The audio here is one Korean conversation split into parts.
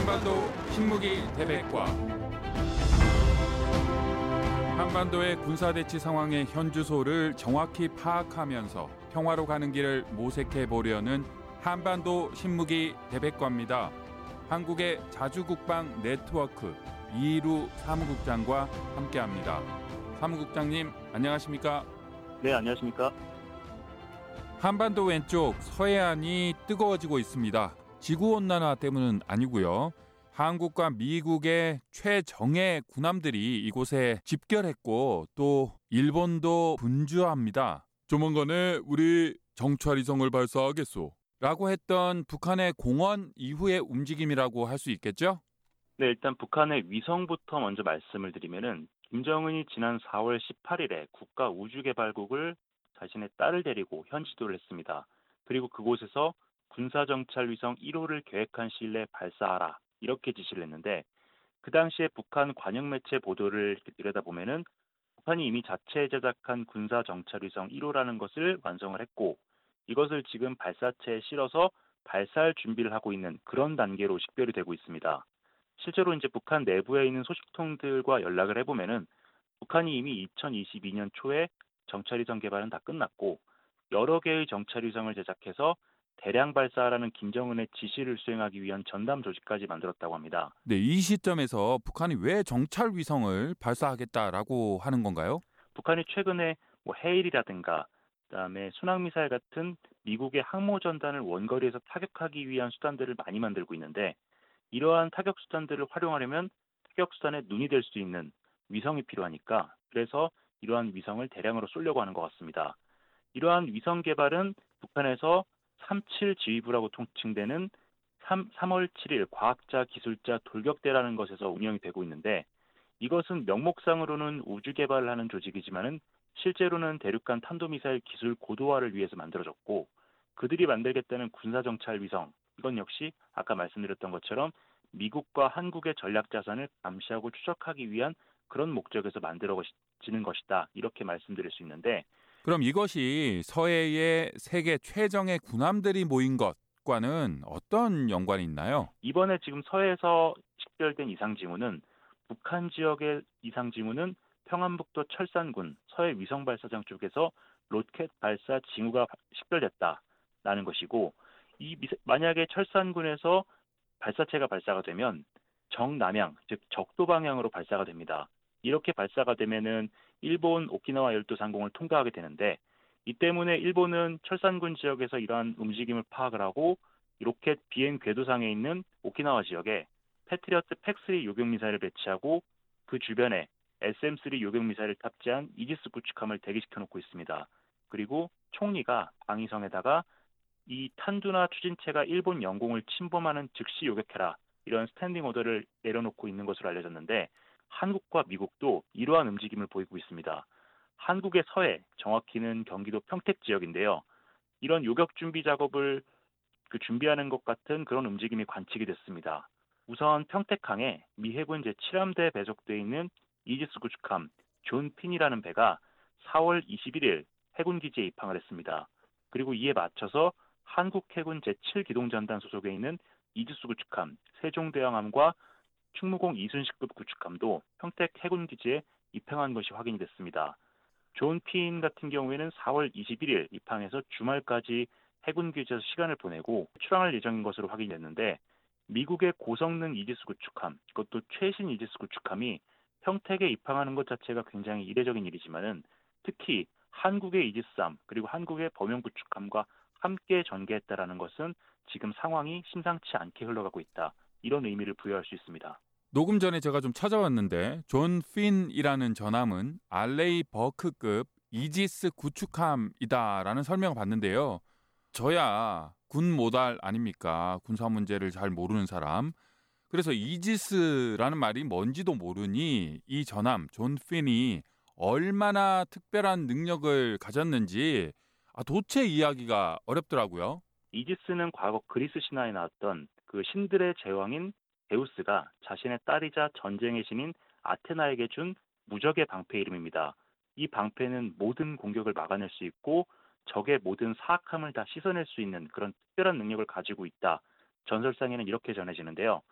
한반도 신무기 대백과 한반도의 군사대치 상황의 현주소를 정확히 파악하면서 평화로 가는 길을 모색해 보려는 한반도 신무기 대백과입니다. 한국의 자주국방 네트워크 이루 사무국장과 함께합니다. 사무국장님 안녕하십니까? 네, 안녕하십니까? 한반도 왼쪽 서해안이 뜨거워지고 있습니다. 지구온난화 때문은 아니고요. 한국과 미국의 최정예 군함들이 이곳에 집결했고 또 일본도 분주합니다. 조만간에 우리 정찰위성을 발사하겠소. 라고 했던 북한의 공원 이후의 움직임이라고 할 수 있겠죠? 네, 일단 북한의 위성부터 먼저 말씀을 드리면은 김정은이 지난 4월 18일에 국가 우주개발국을 자신의 딸을 데리고 현지도를 했습니다. 그리고 그곳에서 군사정찰 위성 1호를 계획한 시일 내에 발사하라 이렇게 지시를 했는데 그 당시에 북한 관영 매체 보도를 들여다보면은 북한이 이미 자체 제작한 군사정찰 위성 1호라는 것을 완성을 했고 이것을 지금 발사체에 실어서 발사할 준비를 하고 있는 그런 단계로 식별이 되고 있습니다. 실제로 이제 북한 내부에 있는 소식통들과 연락을 해보면은 북한이 이미 2022년 초에 정찰위성 개발은 다 끝났고 여러 개의 정찰위성을 제작해서 대량 발사라는 김정은의 지시를 수행하기 위한 전담 조직까지 만들었다고 합니다. 네, 이 시점에서 북한이 왜 정찰 위성을 발사하겠다라고 하는 건가요? 북한이 최근에 뭐 해일이라든가 그다음에 순항 미사일 같은 미국의 항모 전단을 원거리에서 타격하기 위한 수단들을 많이 만들고 있는데 이러한 타격 수단들을 활용하려면 타격 수단의 눈이 될 수 있는 위성이 필요하니까 그래서 이러한 위성을 대량으로 쏠려고 하는 것 같습니다. 이러한 위성 개발은 북한에서 37 지휘부라고 통칭되는 3, 3월 7일 과학자 기술자 돌격대라는 것에서 운영이 되고 있는데 이것은 명목상으로는 우주 개발을 하는 조직이지만은 실제로는 대륙간 탄도미사일 기술 고도화를 위해서 만들어졌고 그들이 만들겠다는 군사정찰 위성 이건 역시 아까 말씀드렸던 것처럼 미국과 한국의 전략 자산을 감시하고 추적하기 위한 그런 목적에서 만들어지는 것이다 이렇게 말씀드릴 수 있는데 그럼 이것이 서해의 세계 최정의 군함들이 모인 것과는 어떤 연관이 있나요? 이번에 지금 서해에서 식별된 이상 징후는 북한 지역의 이상 징후는 평안북도 철산군 서해 위성 발사장 쪽에서 로켓 발사 징후가 식별됐다라는 것이고 이 만약에 철산군에서 발사체가 발사가 되면 정남향 즉 적도 방향으로 발사가 됩니다. 이렇게 발사가 되면은 일본 오키나와 열도 상공을 통과하게 되는데 이 때문에 일본은 철산군 지역에서 이러한 움직임을 파악을 하고 로켓 비행 궤도상에 있는 오키나와 지역에 패트리어트 PAC3 요격 미사일을 배치하고 그 주변에 SM3 요격 미사일을 탑재한 이지스 구축함을 대기시켜 놓고 있습니다. 그리고 총리가 방위성에다가 이 탄두나 추진체가 일본 영공을 침범하는 즉시 요격해라 이런 standing order를 내려놓고 있는 것으로 알려졌는데 한국과 미국도 이러한 움직임을 보이고 있습니다. 한국의 서해, 정확히는 경기도 평택 지역인데요. 이런 요격 준비 작업을 그 준비하는 것 같은 그런 움직임이 관측이 됐습니다. 우선 평택항에 미 해군 제7함대에 배속돼 있는 이지스 구축함 존 핀이라는 배가 4월 21일 해군 기지에 입항을 했습니다. 그리고 이에 맞춰서 한국 해군 제7기동전단 소속에 있는 이지스 구축함 세종대왕함과 충무공 이순신급 구축함도 평택 해군기지에 입항한 것이 확인이 됐습니다. 존 핀 같은 경우에는 4월 21일 입항해서 주말까지 해군기지에서 시간을 보내고 출항할 예정인 것으로 확인됐는데 미국의 고성능 이지스 구축함, 이것도 최신 이지스 구축함이 평택에 입항하는 것 자체가 굉장히 이례적인 일이지만은 특히 한국의 이지스함 그리고 한국의 범용 구축함과 함께 전개했다라는 것은 지금 상황이 심상치 않게 흘러가고 있다. 이런 의미를 부여할 수 있습니다. 녹음 전에 제가 좀 찾아왔는데 존 핀이라는 전함은 알레이버크급 이지스 구축함이다라는 설명을 받는데요. 저야 군알못 아닙니까? 군사 문제를 잘 모르는 사람. 그래서 이지스라는 말이 뭔지도 모르니 이 전함 존 핀이 얼마나 특별한 능력을 가졌는지 아, 도체 이야기가 어렵더라고요. 이지스는 과거 그리스 신화에 나왔던 그 신들의 제왕인 제우스가 자신의 딸이자 전쟁의 신인 아테나에게 준 무적의 방패 이름입니다. 이 방패는 모든 공격을 막아낼 수 있고 적의 모든 사악함을 다 씻어낼 수 있는 그런 특별한 능력을 가지고 있다. 전설상에는 이렇게 전해지는데요.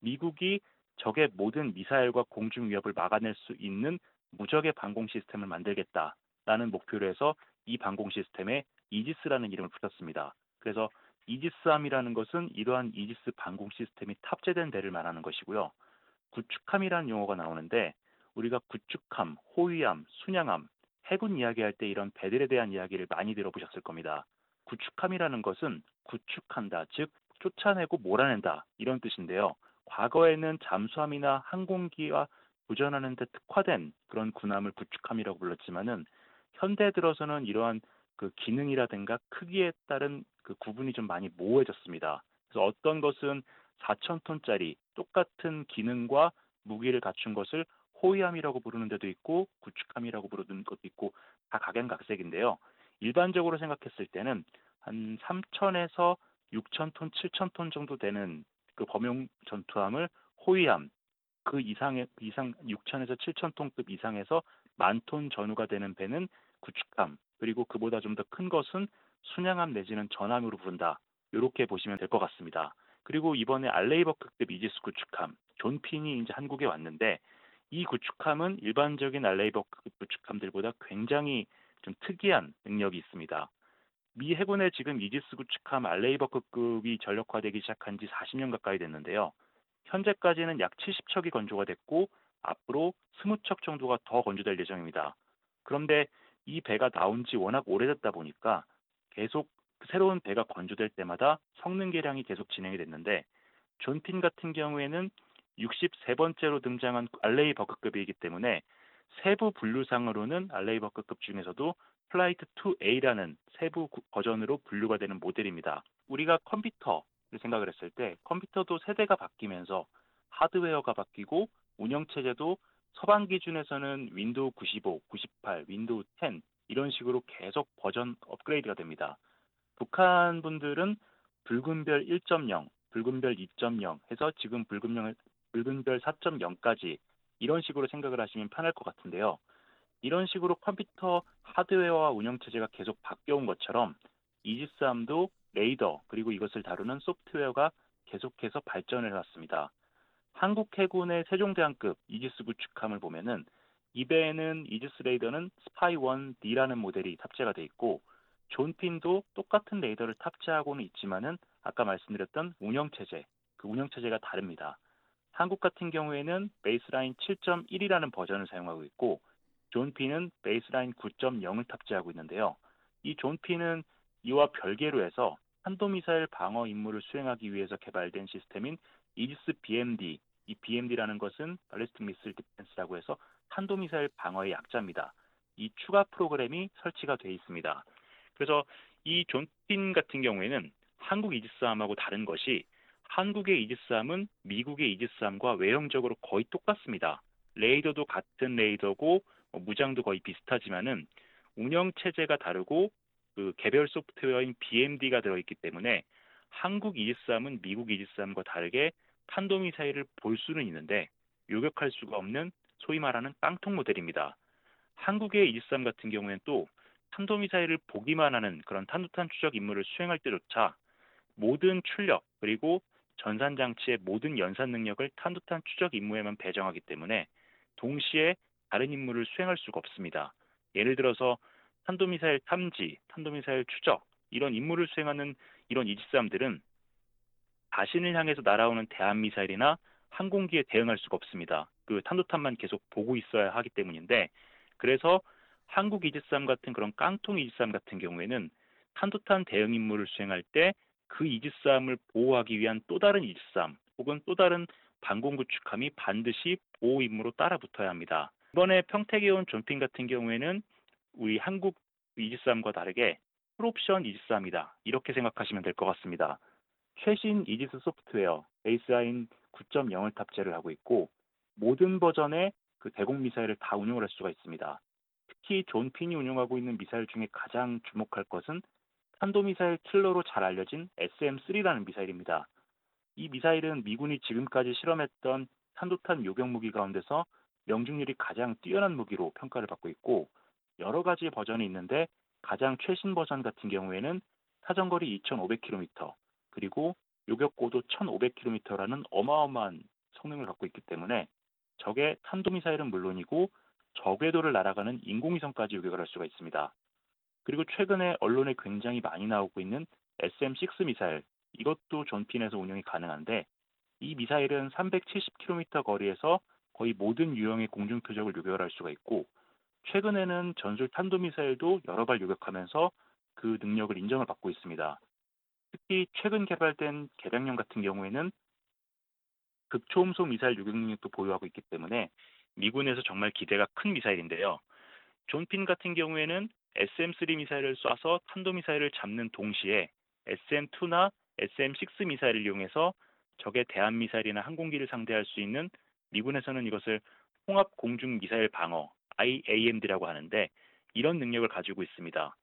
미국이 적의 모든 미사일과 공중 위협을 막아낼 수 있는 무적의 방공 시스템을 만들겠다라는 목표로 해서 이 방공 시스템에 이지스라는 이름을 붙였습니다. 그래서 이지스함이라는 것은 이러한 이지스 방공 시스템이 탑재된 배를 말하는 것이고요. 구축함이라는 용어가 나오는데 우리가 구축함, 호위함, 순양함, 해군 이야기할 때 이런 배들에 대한 이야기를 많이 들어보셨을 겁니다. 구축함이라는 것은 구축한다, 즉 쫓아내고 몰아낸다 이런 뜻인데요. 과거에는 잠수함이나 항공기와 도전하는 데 특화된 그런 군함을 구축함이라고 불렀지만은 현대 들어서는 이러한 그 기능이라든가 크기에 따른 그 구분이 좀 많이 모호해졌습니다. 그래서 어떤 것은 4,000톤짜리 똑같은 기능과 무기를 갖춘 것을 호위함이라고 부르는 데도 있고 구축함이라고 부르는 것도 있고 다 각양각색인데요. 일반적으로 생각했을 때는 한 3,000에서 6,000톤, 7,000톤 정도 되는 그 범용 전투함을 호위함, 그 이상의 이상 6,000에서 7,000톤급 이상에서 만 톤 전후가 되는 배는 구축함, 그리고 그보다 좀 더 큰 것은 순양함 내지는 전함으로 부른다. 이렇게 보시면 될 것 같습니다. 그리고 이번에 알레이버크급 이지스 구축함, 존 핀이 이제 한국에 왔는데 이 구축함은 일반적인 알레이버크급 구축함들보다 굉장히 좀 특이한 능력이 있습니다. 미 해군의 지금 이지스 구축함 알레이버크급이 전력화되기 시작한 지 40년 가까이 됐는데요. 현재까지는 약 70척이 건조가 됐고 앞으로 20척 정도가 더 건조될 예정입니다. 그런데 이 배가 나온 지 워낙 오래됐다 보니까 계속 새로운 배가 건조될 때마다 성능 개량이 계속 진행이 됐는데 존핀 같은 경우에는 63번째로 등장한 알레이 버크급이기 때문에 세부 분류상으로는 알레이 버크급 중에서도 Flight 2A라는 세부 버전으로 분류가 되는 모델입니다. 우리가 컴퓨터를 생각을 했을 때 컴퓨터도 세대가 바뀌면서 하드웨어가 바뀌고 운영 체제도 서방 기준에서는 윈도우 95, 98, 윈도우 10 이런 식으로 계속 버전 업그레이드가 됩니다. 북한 분들은 붉은별 1.0, 붉은별 2.0 해서 지금 붉은별, 붉은별 4.0까지 이런 식으로 생각을 하시면 편할 것 같은데요. 이런 식으로 컴퓨터 하드웨어와 운영체제가 계속 바뀌어온 것처럼 이지스함도 레이더 그리고 이것을 다루는 소프트웨어가 계속해서 발전을 해왔습니다. 한국 해군의 세종대왕급 이지스 구축함을 보면은 이 배에는 이지스 레이더는 스파이 1D라는 모델이 탑재가 돼 있고 존핀도 똑같은 레이더를 탑재하고는 있지만은 아까 말씀드렸던 운영 체제, 그 운영 체제가 다릅니다. 한국 같은 경우에는 Baseline 7.1이라는 버전을 사용하고 있고 존핀은 Baseline 9.0을 탑재하고 있는데요. 이 존핀은 이와 별개로 해서 탄도미사일 방어 임무를 수행하기 위해서 개발된 시스템인 이지스 BMD, 이 BMD라는 것은 Ballistic Missile Defense라고 해서 탄도미사일 방어의 약자입니다. 이 추가 프로그램이 설치가 되어 있습니다. 그래서 이 존핀 같은 경우에는 한국 이지스함하고 다른 것이 한국의 이지스함은 미국의 이지스함과 외형적으로 거의 똑같습니다. 레이더도 같은 레이더고 뭐 무장도 거의 비슷하지만은 운영 체제가 다르고 그 개별 소프트웨어인 BMD가 들어있기 때문에 한국 이지스함은 미국 이지스함과 다르게 탄도미사일을 볼 수는 있는데 요격할 수가 없는 소위 말하는 깡통 모델입니다. 한국의 이지스함 같은 경우에는 또 탄도미사일을 보기만 하는 그런 탄도탄 추적 임무를 수행할 때조차 모든 출력 그리고 전산 장치의 모든 연산 능력을 탄도탄 추적 임무에만 배정하기 때문에 동시에 다른 임무를 수행할 수가 없습니다. 예를 들어서 탄도미사일 탐지, 탄도미사일 추적 이런 임무를 수행하는 이런 이지스함들은 자신을 향해서 날아오는 대한 미사일이나 항공기에 대응할 수가 없습니다. 그 탄도탄만 계속 보고 있어야 하기 때문인데 그래서 한국 이지스함 같은 그런 깡통 이지스함 같은 경우에는 탄도탄 대응 임무를 수행할 때 그 이지스함을 보호하기 위한 또 다른 이지스함 혹은 또 다른 방공 구축함이 반드시 보호 임무로 따라 붙어야 합니다. 이번에 평택에 온 존핀 같은 경우에는 우리 한국 이지스함과 다르게 풀옵션 이지스함이다. 이렇게 생각하시면 될 것 같습니다. 최신 이지스 소프트웨어 Baseline 9.0을 탑재를 하고 있고 모든 버전의 그 대공 미사일을 다 운용을 할 수가 있습니다. 특히 존 핀이 운용하고 있는 미사일 중에 가장 주목할 것은 탄도미사일 킬러로 잘 알려진 SM-3라는 미사일입니다. 이 미사일은 미군이 지금까지 실험했던 탄도탄 요격 무기 가운데서 명중률이 가장 뛰어난 무기로 평가를 받고 있고 여러 가지 버전이 있는데 가장 최신 버전 같은 경우에는 사정거리 2,500km 그리고 요격 고도 1,500km라는 어마어마한 성능을 갖고 있기 때문에 적의 탄도미사일은 물론이고 저궤도를 날아가는 인공위성까지 요격을 할 수가 있습니다. 그리고 최근에 언론에 굉장히 많이 나오고 있는 SM-6 미사일 이것도 존핀에서 운영이 가능한데 이 미사일은 370km 거리에서 거의 모든 유형의 공중 표적을 요격할 수가 있고 최근에는 전술 탄도미사일도 여러 발 요격하면서 그 능력을 인정을 받고 있습니다. 특히 최근 개발된 개량형 같은 경우에는 극초음속 미사일 요격 능력도 보유하고 있기 때문에 미군에서 정말 기대가 큰 미사일인데요. 존핀 같은 경우에는 SM-3 미사일을 쏴서 탄도미사일을 잡는 동시에 SM-2나 SM-6 미사일을 이용해서 적의 대한 미사일이나 항공기를 상대할 수 있는 미군에서는 이것을 통합 공중 미사일 방어 IAMD라고 하는데 이런 능력을 가지고 있습니다.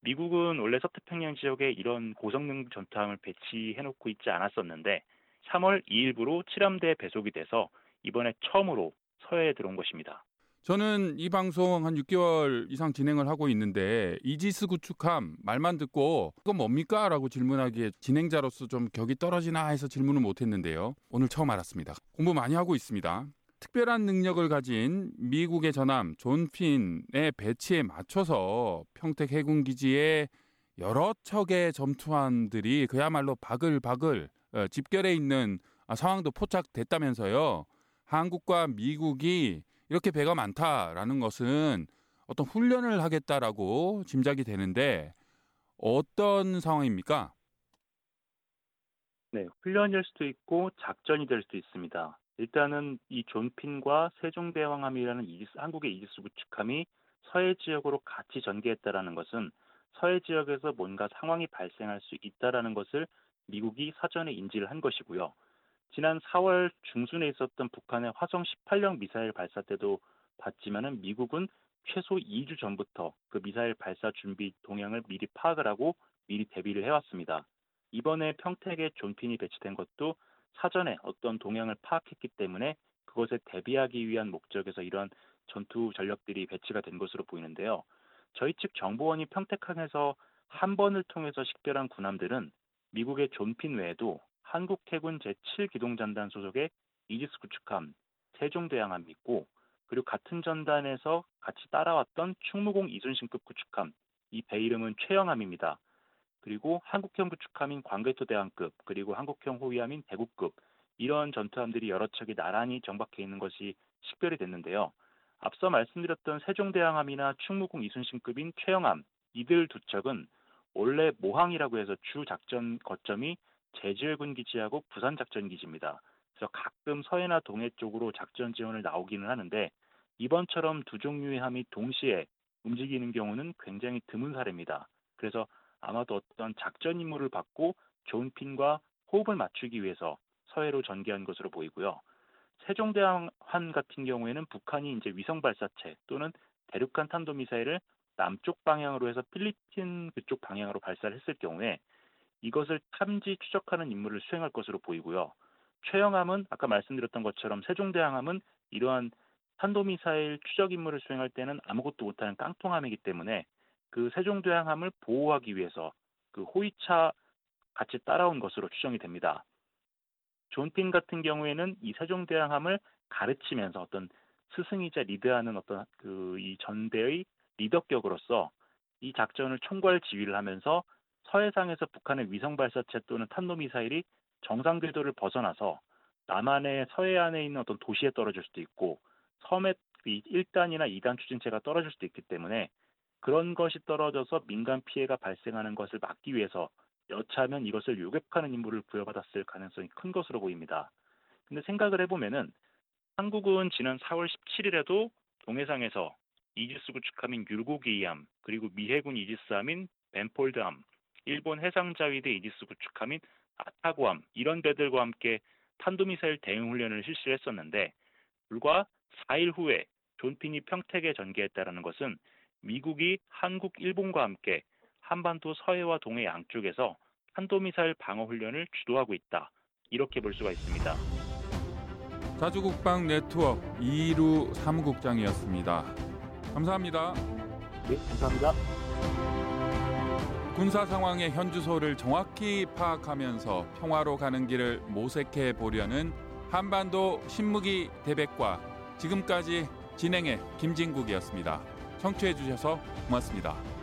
미국은 원래 서태평양 지역에 이런 고성능 전투함을 배치해놓고 있지 않았었는데 3월 2일부로 7함대에 배속이 돼서 이번에 처음으로 서해에 들어온 것입니다. 저는 이 방송 한 6개월 이상 진행을 하고 있는데 이지스 구축함 말만 듣고 그건 뭡니까? 라고 질문하기에 진행자로서 좀 격이 떨어지나 해서 질문을 못했는데요. 오늘 처음 알았습니다. 공부 많이 하고 있습니다. 특별한 능력을 가진 미국의 전함 존 핀의 배치에 맞춰서 평택 해군 기지에 여러 척의 전투함들이 그야말로 바글바글 어, 집결해 있는 상황도 포착됐다면서요. 한국과 미국이 이렇게 배가 많다라는 것은 어떤 훈련을 하겠다라고 짐작이 되는데 어떤 상황입니까? 네, 훈련일 수도 있고 작전이 될 수도 있습니다. 일단은 이 존핀과 세종대왕함이라는 이지스, 한국의 이지스 구축함이 서해 지역으로 같이 전개했다라는 것은 서해 지역에서 뭔가 상황이 발생할 수 있다라는 것을 미국이 사전에 인지를 한 것이고요. 지난 4월 중순에 있었던 북한의 화성 18형 미사일 발사 때도 봤지만은 미국은 최소 2주 전부터 그 미사일 발사 준비 동향을 미리 파악을 하고 미리 대비를 해왔습니다. 이번에 평택에 존핀이 배치된 것도 사전에 어떤 동향을 파악했기 때문에 그것에 대비하기 위한 목적에서 이런 전투 전력들이 배치가 된 것으로 보이는데요. 저희 측 정보원이 평택항에서 한 번을 통해서 식별한 군함들은 미국의 존핀 외에도 한국 해군 제7기동전단 소속의 이지스 구축함, 세종대왕함이 있고 그리고 같은 전단에서 같이 따라왔던 충무공 이순신급 구축함, 이 배 이름은 최영함입니다. 그리고 한국형 구축함인 광개토 대왕급, 그리고 한국형 호위함인 대구급 이런 전투함들이 여러 척이 나란히 정박해 있는 것이 식별이 됐는데요. 앞서 말씀드렸던 세종대왕함이나 충무공 이순신급인 최영함 이들 두 척은 원래 모항이라고 해서 주 작전 거점이 제주해군 기지하고 부산 작전 기지입니다. 그래서 가끔 서해나 동해 쪽으로 작전 지원을 나오기는 하는데 이번처럼 두 종류의 함이 동시에 움직이는 경우는 굉장히 드문 사례입니다. 그래서 아마도 어떤 작전 임무를 받고 좋은 핀과 호흡을 맞추기 위해서 서해로 전개한 것으로 보이고요. 세종대왕 환 같은 경우에는 북한이 이제 위성 발사체 또는 대륙간 탄도 미사일을 남쪽 방향으로 해서 필리핀 그쪽 방향으로 발사를 했을 경우에 이것을 탐지 추적하는 임무를 수행할 것으로 보이고요. 최영함은 아까 말씀드렸던 것처럼 세종대왕함은 이러한 탄도미사일 추적 임무를 수행할 때는 아무것도 못하는 깡통함이기 때문에 그 세종대왕함을 보호하기 위해서 그 호위차 같이 따라온 것으로 추정이 됩니다. 존핀 같은 경우에는 이 세종대왕함을 가르치면서 어떤 스승이자 리드하는 어떤 그 이 전대의 리더격으로서 이 작전을 총괄 지휘를 하면서 서해상에서 북한의 위성 발사체 또는 탄도 미사일이 정상 궤도를 벗어나서 남한의 서해안에 있는 어떤 도시에 떨어질 수도 있고 섬의 1단이나 2단 추진체가 떨어질 수도 있기 때문에 그런 것이 떨어져서 민간 피해가 발생하는 것을 막기 위해서 여차하면 이것을 요격하는 임무를 부여받았을 가능성이 큰 것으로 보입니다. 근데 생각을 해보면은 한국은 지난 4월 17일에도 동해상에서 이지스 구축함인 율곡이함 그리고 미해군 이지스함인 벤폴드함 일본 해상자위대 이지스 구축함인 아타고함 이런 배들과 함께 탄도미사일 대응 훈련을 실시했었는데 불과 4일 후에 존핀이 평택에 전개했다라는 것은 미국이 한국, 일본과 함께 한반도 서해와 동해 양쪽에서 탄도미사일 방어 훈련을 주도하고 있다. 이렇게 볼 수가 있습니다. 자주국방 네트워크 이루 사무국장이었습니다. 감사합니다. 네, 감사합니다. 군사 상황의 현주소를 정확히 파악하면서 평화로 가는 길을 모색해 보려는 한반도 신무기 대백과 지금까지 진행해 김진국이었습니다. 청취해 주셔서 고맙습니다.